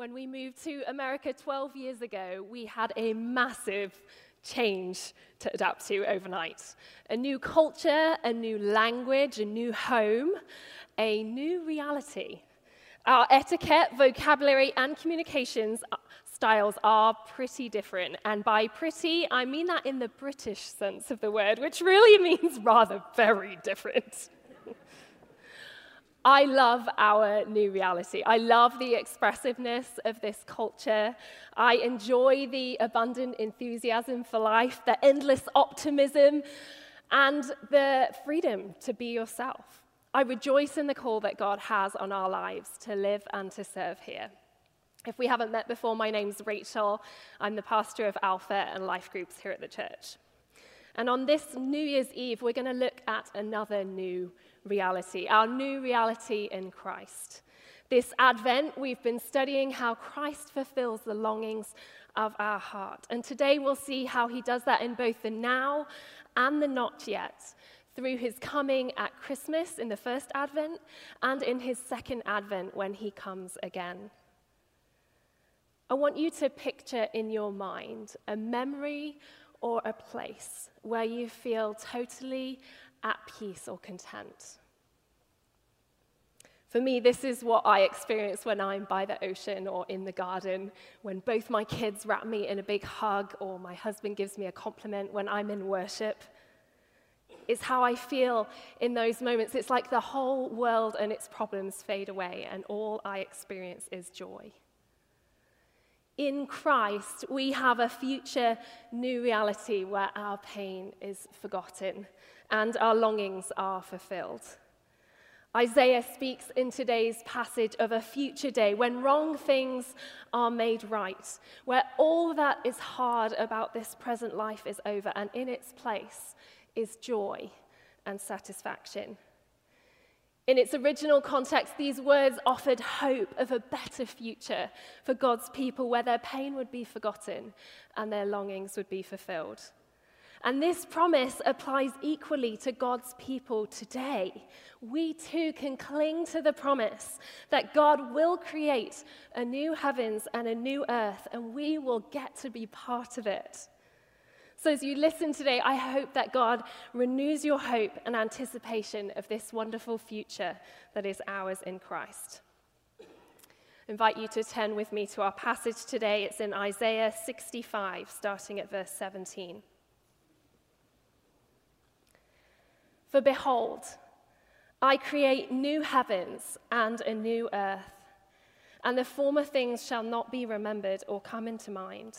When we moved to America 12 years ago, we had a massive change to adapt to overnight. A new culture, a new language, a new home, a new reality. Our etiquette, vocabulary, and communications uh, styles are pretty different. And by pretty, I mean that in the British sense of the word, which really means rather very different. I love our new reality. I love the expressiveness of this culture. I enjoy the abundant enthusiasm for life, the endless optimism, and the freedom to be yourself. I rejoice in the call that God has on our lives to live and to serve here. If we haven't met before, my name's Rachel. I'm the pastor of Alpha and Life Groups here at the church. And on this New Year's Eve, we're going to look at another new reality, our new reality in Christ. This Advent, we've been studying how Christ fulfills the longings of our heart. And today we'll see how he does that in both the now and the not yet, through his coming at Christmas in the first Advent and in his second Advent when he comes again. I want you to picture in your mind a memory or a place where you feel totally at peace or content. For me, this is what I experience when I'm by the ocean or in the garden, when both my kids wrap me in a big hug or my husband gives me a compliment when I'm in worship. It's how I feel in those moments. It's like the whole world and its problems fade away, and all I experience is joy. In Christ, we have a future new reality where our pain is forgotten and our longings are fulfilled. Isaiah speaks in today's passage of a future day when wrong things are made right, where all that is hard about this present life is over, and in its place is joy and satisfaction. In its original context, these words offered hope of a better future for God's people where their pain would be forgotten and their longings would be fulfilled. And this promise applies equally to God's people today. We too can cling to the promise that God will create a new heavens and a new earth, and we will get to be part of it. So, as you listen today, I hope that God renews your hope and anticipation of this wonderful future that is ours in Christ. I invite you to turn with me to our passage today. It's in Isaiah 65, starting at verse 17. For behold, I create new heavens and a new earth, and the former things shall not be remembered or come into mind.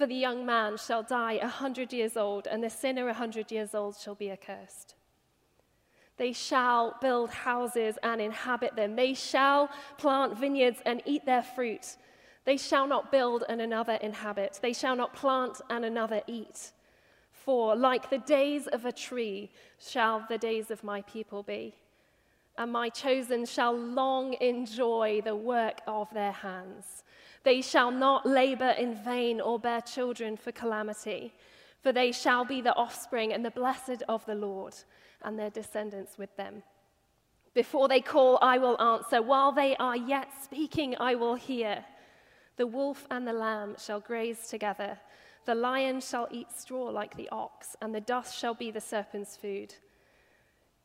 For the young man shall die a hundred years old, and the sinner a hundred years old shall be accursed. They shall build houses and inhabit them. They shall plant vineyards and eat their fruit. They shall not build and another inhabit. They shall not plant and another eat. For like the days of a tree shall the days of my people be, and my chosen shall long enjoy the work of their hands. They shall not labor in vain or bear children for calamity, for they shall be the offspring and the blessed of the Lord, and their descendants with them. Before they call, I will answer. While they are yet speaking, I will hear. The wolf and the lamb shall graze together the lion shall eat straw like the ox, and the dust shall be the serpent's food.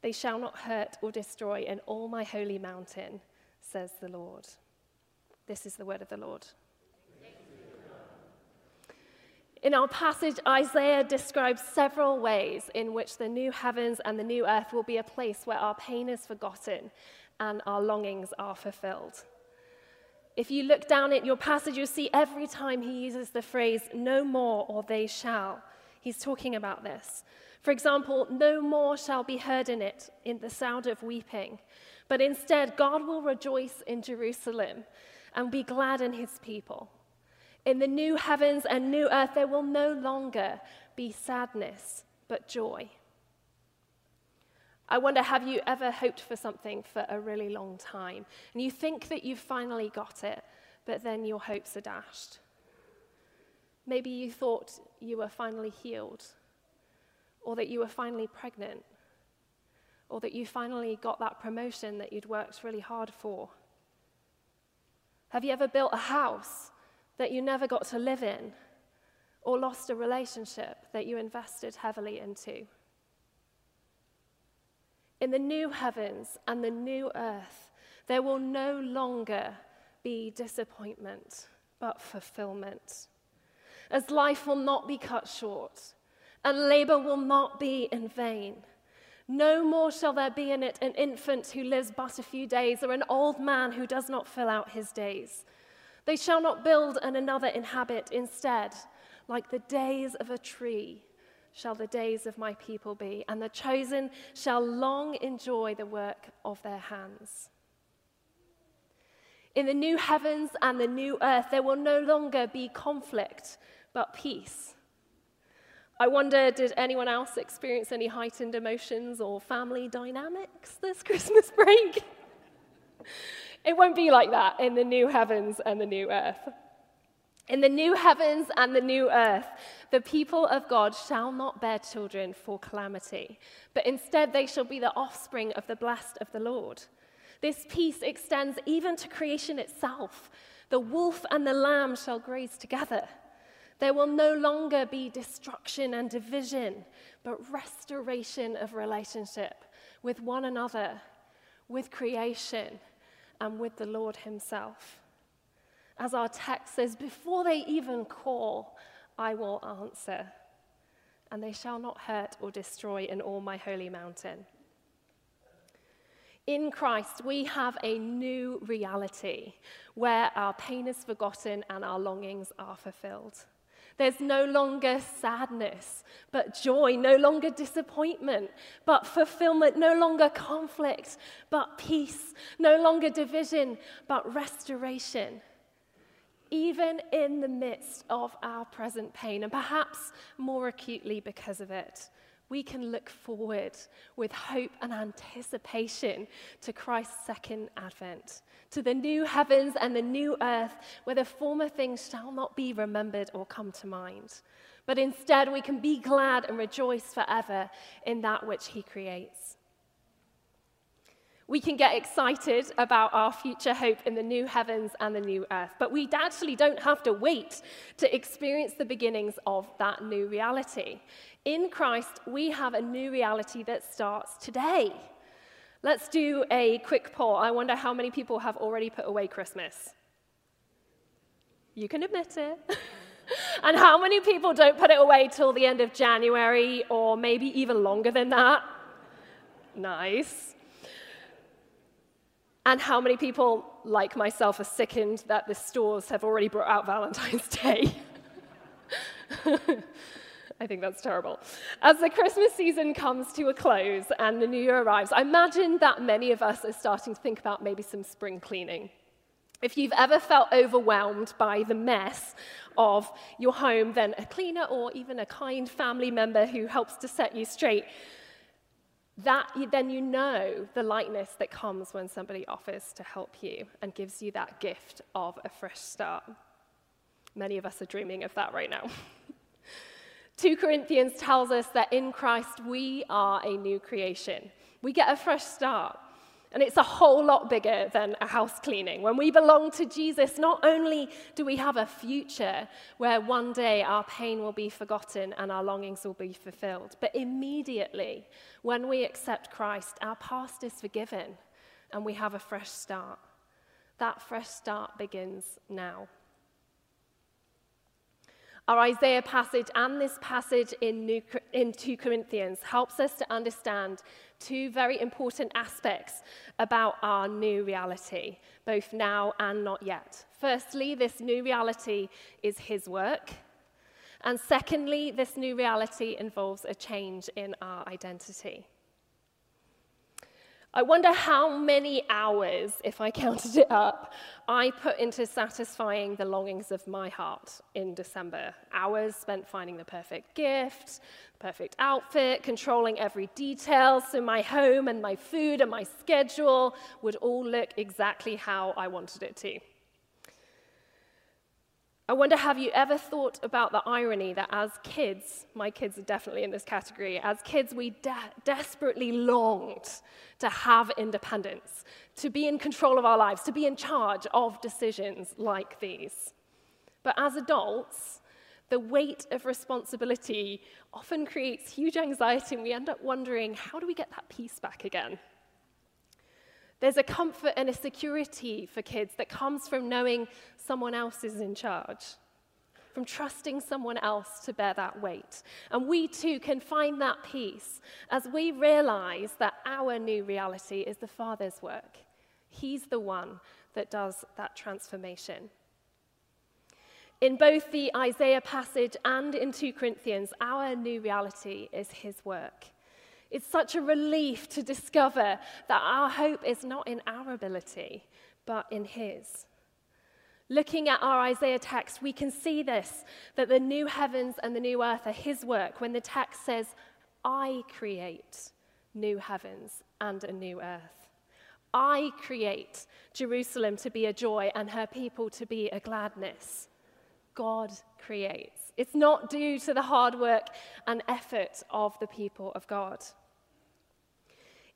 They shall not hurt or destroy in all my holy mountain, says the Lord. This is the word of the Lord. In our passage, Isaiah describes several ways in which the new heavens and the new earth will be a place where our pain is forgotten and our longings are fulfilled. If you look down at your passage, you'll see every time he uses the phrase, no more or they shall, he's talking about this. For example, no more shall be heard in it in the sound of weeping, but instead, God will rejoice in Jerusalem and be glad in his people. In the new heavens and new earth, there will no longer be sadness, but joy. I wonder have you ever hoped for something for a really long time? And you think that you've finally got it, but then your hopes are dashed. Maybe you thought you were finally healed, or that you were finally pregnant, or that you finally got that promotion that you'd worked really hard for. Have you ever built a house that you never got to live in, or lost a relationship that you invested heavily into? In the new heavens and the new earth, there will no longer be disappointment, but fulfillment. As life will not be cut short, and labor will not be in vain. No more shall there be in it an infant who lives but a few days, or an old man who does not fill out his days. They shall not build and another inhabit. Instead, like the days of a tree, shall the days of my people be, and the chosen shall long enjoy the work of their hands. In the new heavens and the new earth, there will no longer be conflict, but peace. I wonder, did anyone else experience any heightened emotions or family dynamics this Christmas break? it won't be like that in the new heavens and the new earth. In the new heavens and the new earth, the people of God shall not bear children for calamity, but instead they shall be the offspring of the blessed of the Lord. This peace extends even to creation itself. The wolf and the lamb shall graze together. There will no longer be destruction and division, but restoration of relationship with one another, with creation, and with the Lord Himself. As our text says, before they even call, I will answer, and they shall not hurt or destroy in all my holy mountain. In Christ, we have a new reality where our pain is forgotten and our longings are fulfilled. There's no longer sadness, but joy, no longer disappointment, but fulfillment, no longer conflict, but peace, no longer division, but restoration. Even in the midst of our present pain, and perhaps more acutely because of it, we can look forward with hope and anticipation to Christ's second advent, to the new heavens and the new earth, where the former things shall not be remembered or come to mind. But instead, we can be glad and rejoice forever in that which He creates. We can get excited about our future hope in the new heavens and the new earth, but we actually don't have to wait to experience the beginnings of that new reality. In Christ, we have a new reality that starts today. Let's do a quick poll. I wonder how many people have already put away Christmas. You can admit it. and how many people don't put it away till the end of January or maybe even longer than that? Nice. And how many people, like myself, are sickened that the stores have already brought out Valentine's Day? I think that's terrible. As the Christmas season comes to a close and the new year arrives, I imagine that many of us are starting to think about maybe some spring cleaning. If you've ever felt overwhelmed by the mess of your home, then a cleaner or even a kind family member who helps to set you straight, that, then you know the lightness that comes when somebody offers to help you and gives you that gift of a fresh start. Many of us are dreaming of that right now. 2 Corinthians tells us that in Christ we are a new creation. We get a fresh start. And it's a whole lot bigger than a house cleaning. When we belong to Jesus, not only do we have a future where one day our pain will be forgotten and our longings will be fulfilled, but immediately when we accept Christ, our past is forgiven and we have a fresh start. That fresh start begins now. Our Isaiah passage and this passage in, New, in 2 Corinthians helps us to understand two very important aspects about our new reality, both now and not yet. Firstly, this new reality is His work. And secondly, this new reality involves a change in our identity. I wonder how many hours, if I counted it up, I put into satisfying the longings of my heart in December. Hours spent finding the perfect gift, perfect outfit, controlling every detail so my home and my food and my schedule would all look exactly how I wanted it to. I wonder have you ever thought about the irony that as kids, my kids are definitely in this category, as kids, we de- desperately longed to have independence, to be in control of our lives, to be in charge of decisions like these. But as adults, the weight of responsibility often creates huge anxiety, and we end up wondering how do we get that peace back again? There's a comfort and a security for kids that comes from knowing someone else is in charge, from trusting someone else to bear that weight. And we too can find that peace as we realize that our new reality is the Father's work. He's the one that does that transformation. In both the Isaiah passage and in 2 Corinthians, our new reality is his work. It's such a relief to discover that our hope is not in our ability, but in His. Looking at our Isaiah text, we can see this that the new heavens and the new earth are His work when the text says, I create new heavens and a new earth. I create Jerusalem to be a joy and her people to be a gladness. God creates. It's not due to the hard work and effort of the people of God.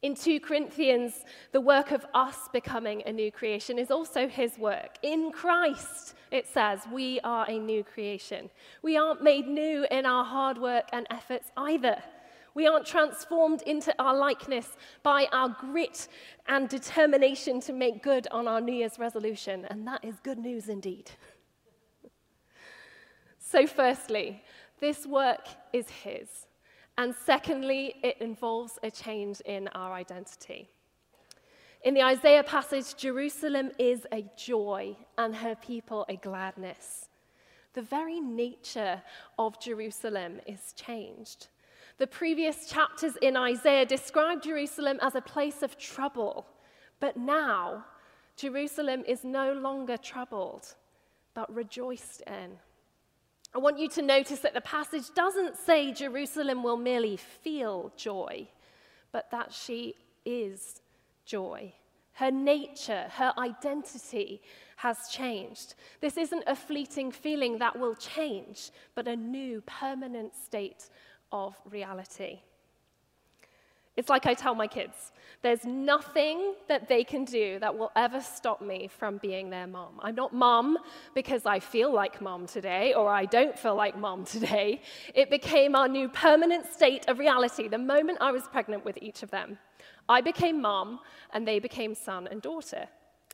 In 2 Corinthians, the work of us becoming a new creation is also his work. In Christ, it says, we are a new creation. We aren't made new in our hard work and efforts either. We aren't transformed into our likeness by our grit and determination to make good on our New Year's resolution. And that is good news indeed. so, firstly, this work is his. And secondly, it involves a change in our identity. In the Isaiah passage, Jerusalem is a joy and her people a gladness. The very nature of Jerusalem is changed. The previous chapters in Isaiah describe Jerusalem as a place of trouble, but now Jerusalem is no longer troubled, but rejoiced in. I want you to notice that the passage doesn't say Jerusalem will merely feel joy, but that she is joy. Her nature, her identity has changed. This isn't a fleeting feeling that will change, but a new permanent state of reality. It's like I tell my kids there's nothing that they can do that will ever stop me from being their mom. I'm not mom because I feel like mom today or I don't feel like mom today. It became our new permanent state of reality the moment I was pregnant with each of them. I became mom and they became son and daughter.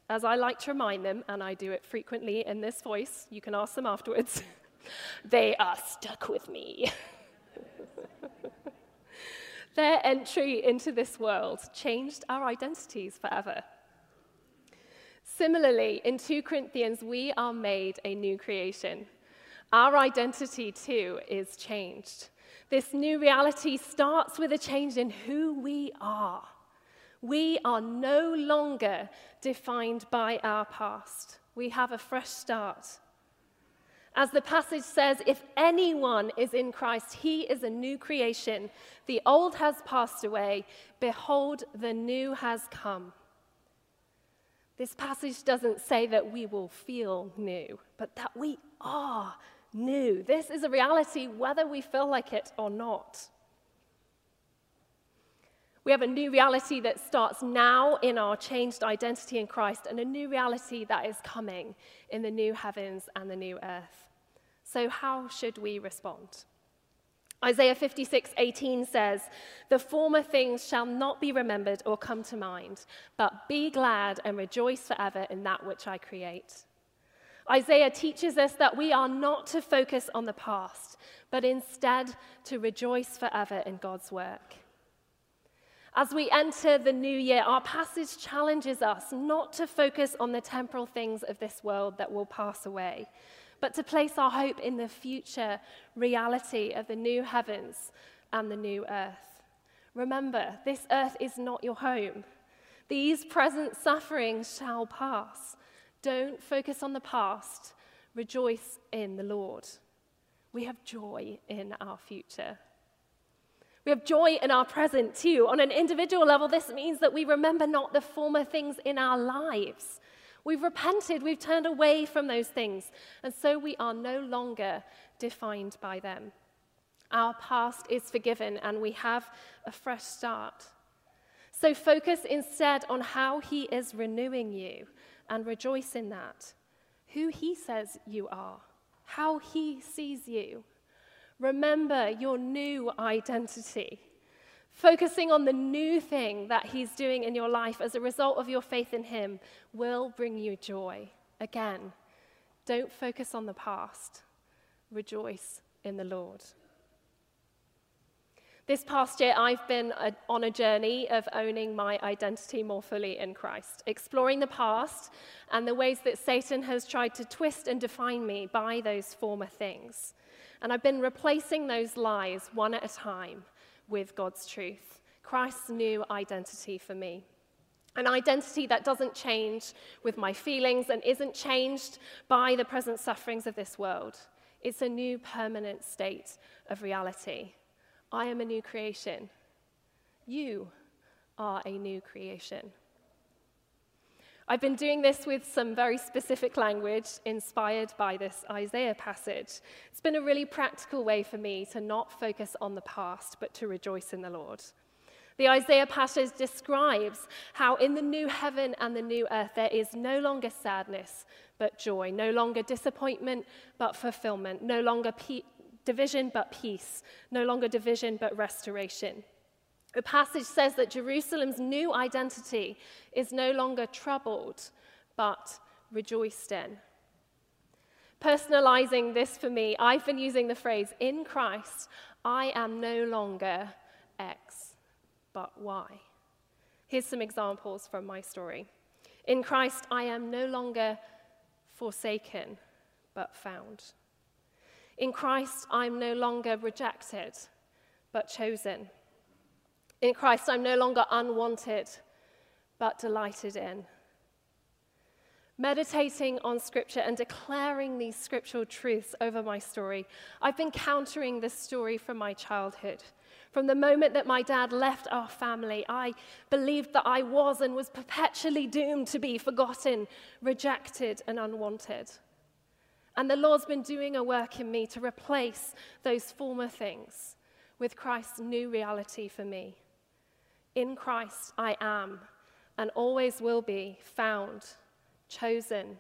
As I like to remind them, and I do it frequently in this voice, you can ask them afterwards, they are stuck with me. Their entry into this world changed our identities forever. Similarly, in 2 Corinthians, we are made a new creation. Our identity, too, is changed. This new reality starts with a change in who we are. We are no longer defined by our past. We have a fresh start. As the passage says, if anyone is in Christ, he is a new creation. The old has passed away. Behold, the new has come. This passage doesn't say that we will feel new, but that we are new. This is a reality whether we feel like it or not. We have a new reality that starts now in our changed identity in Christ, and a new reality that is coming in the new heavens and the new earth. So, how should we respond? Isaiah 56, 18 says, The former things shall not be remembered or come to mind, but be glad and rejoice forever in that which I create. Isaiah teaches us that we are not to focus on the past, but instead to rejoice forever in God's work. As we enter the new year, our passage challenges us not to focus on the temporal things of this world that will pass away, but to place our hope in the future reality of the new heavens and the new earth. Remember, this earth is not your home. These present sufferings shall pass. Don't focus on the past, rejoice in the Lord. We have joy in our future. We have joy in our present too. On an individual level, this means that we remember not the former things in our lives. We've repented, we've turned away from those things, and so we are no longer defined by them. Our past is forgiven, and we have a fresh start. So focus instead on how He is renewing you and rejoice in that. Who He says you are, how He sees you. Remember your new identity. Focusing on the new thing that He's doing in your life as a result of your faith in Him will bring you joy. Again, don't focus on the past, rejoice in the Lord. This past year, I've been a, on a journey of owning my identity more fully in Christ, exploring the past and the ways that Satan has tried to twist and define me by those former things. And I've been replacing those lies one at a time with God's truth, Christ's new identity for me. An identity that doesn't change with my feelings and isn't changed by the present sufferings of this world. It's a new permanent state of reality. I am a new creation. You are a new creation. I've been doing this with some very specific language inspired by this Isaiah passage. It's been a really practical way for me to not focus on the past, but to rejoice in the Lord. The Isaiah passage describes how in the new heaven and the new earth there is no longer sadness, but joy, no longer disappointment, but fulfillment, no longer pe- division but peace, no longer division but restoration. The passage says that Jerusalem's new identity is no longer troubled but rejoiced in. Personalizing this for me, I've been using the phrase, in Christ, I am no longer X, but Y. Here's some examples from my story. In Christ, I am no longer forsaken, but found. In Christ, I'm no longer rejected, but chosen. In Christ, I'm no longer unwanted, but delighted in. Meditating on Scripture and declaring these scriptural truths over my story, I've been countering this story from my childhood. From the moment that my dad left our family, I believed that I was and was perpetually doomed to be forgotten, rejected, and unwanted. And the Lord's been doing a work in me to replace those former things with Christ's new reality for me. In Christ, I am and always will be found, chosen,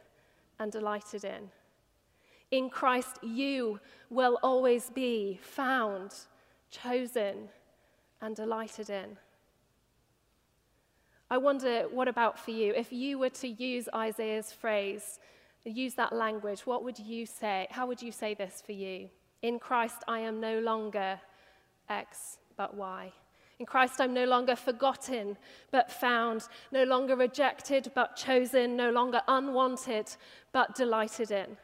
and delighted in. In Christ, you will always be found, chosen, and delighted in. I wonder, what about for you? If you were to use Isaiah's phrase, use that language, what would you say? How would you say this for you? In Christ, I am no longer X, but Y. In Christ, I'm no longer forgotten, but found, no longer rejected, but chosen, no longer unwanted, but delighted in.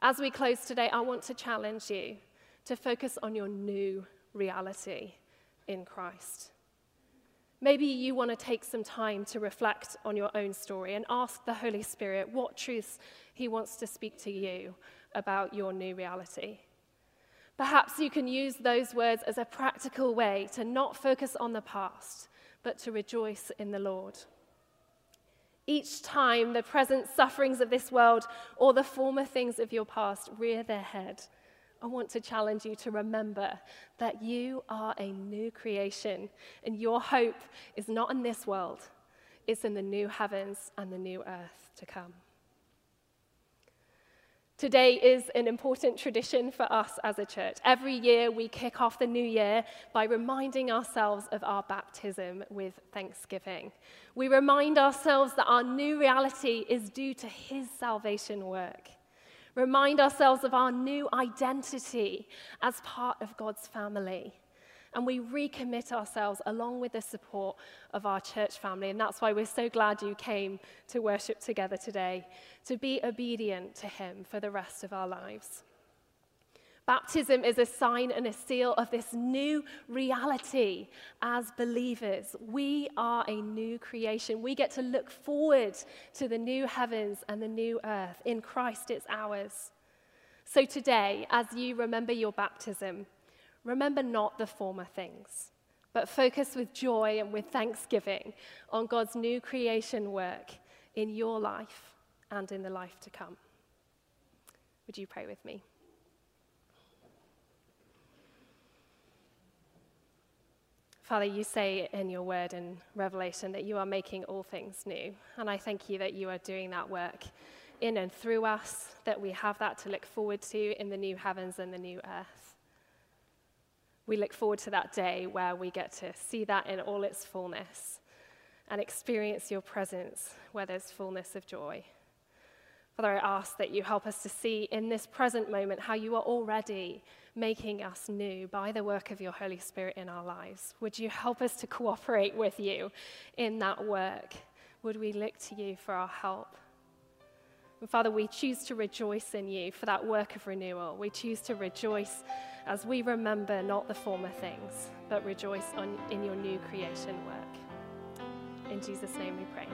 As we close today, I want to challenge you to focus on your new reality in Christ. Maybe you want to take some time to reflect on your own story and ask the Holy Spirit what truths He wants to speak to you about your new reality. Perhaps you can use those words as a practical way to not focus on the past, but to rejoice in the Lord. Each time the present sufferings of this world or the former things of your past rear their head, I want to challenge you to remember that you are a new creation and your hope is not in this world, it's in the new heavens and the new earth to come. Today is an important tradition for us as a church. Every year we kick off the new year by reminding ourselves of our baptism with thanksgiving. We remind ourselves that our new reality is due to His salvation work remind ourselves of our new identity as part of God's family. And we recommit ourselves along with the support of our church family. And that's why we're so glad you came to worship together today, to be obedient to Him for the rest of our lives. Baptism is a sign and a seal of this new reality as believers. We are a new creation. We get to look forward to the new heavens and the new earth. In Christ, it's ours. So today, as you remember your baptism, remember not the former things, but focus with joy and with thanksgiving on God's new creation work in your life and in the life to come. Would you pray with me? Father, you say in your word in Revelation that you are making all things new. And I thank you that you are doing that work in and through us, that we have that to look forward to in the new heavens and the new earth. We look forward to that day where we get to see that in all its fullness and experience your presence where there's fullness of joy. Father, I ask that you help us to see in this present moment how you are already making us new by the work of your Holy Spirit in our lives. Would you help us to cooperate with you in that work? Would we look to you for our help? And Father, we choose to rejoice in you for that work of renewal. We choose to rejoice as we remember not the former things, but rejoice on, in your new creation work. In Jesus' name we pray.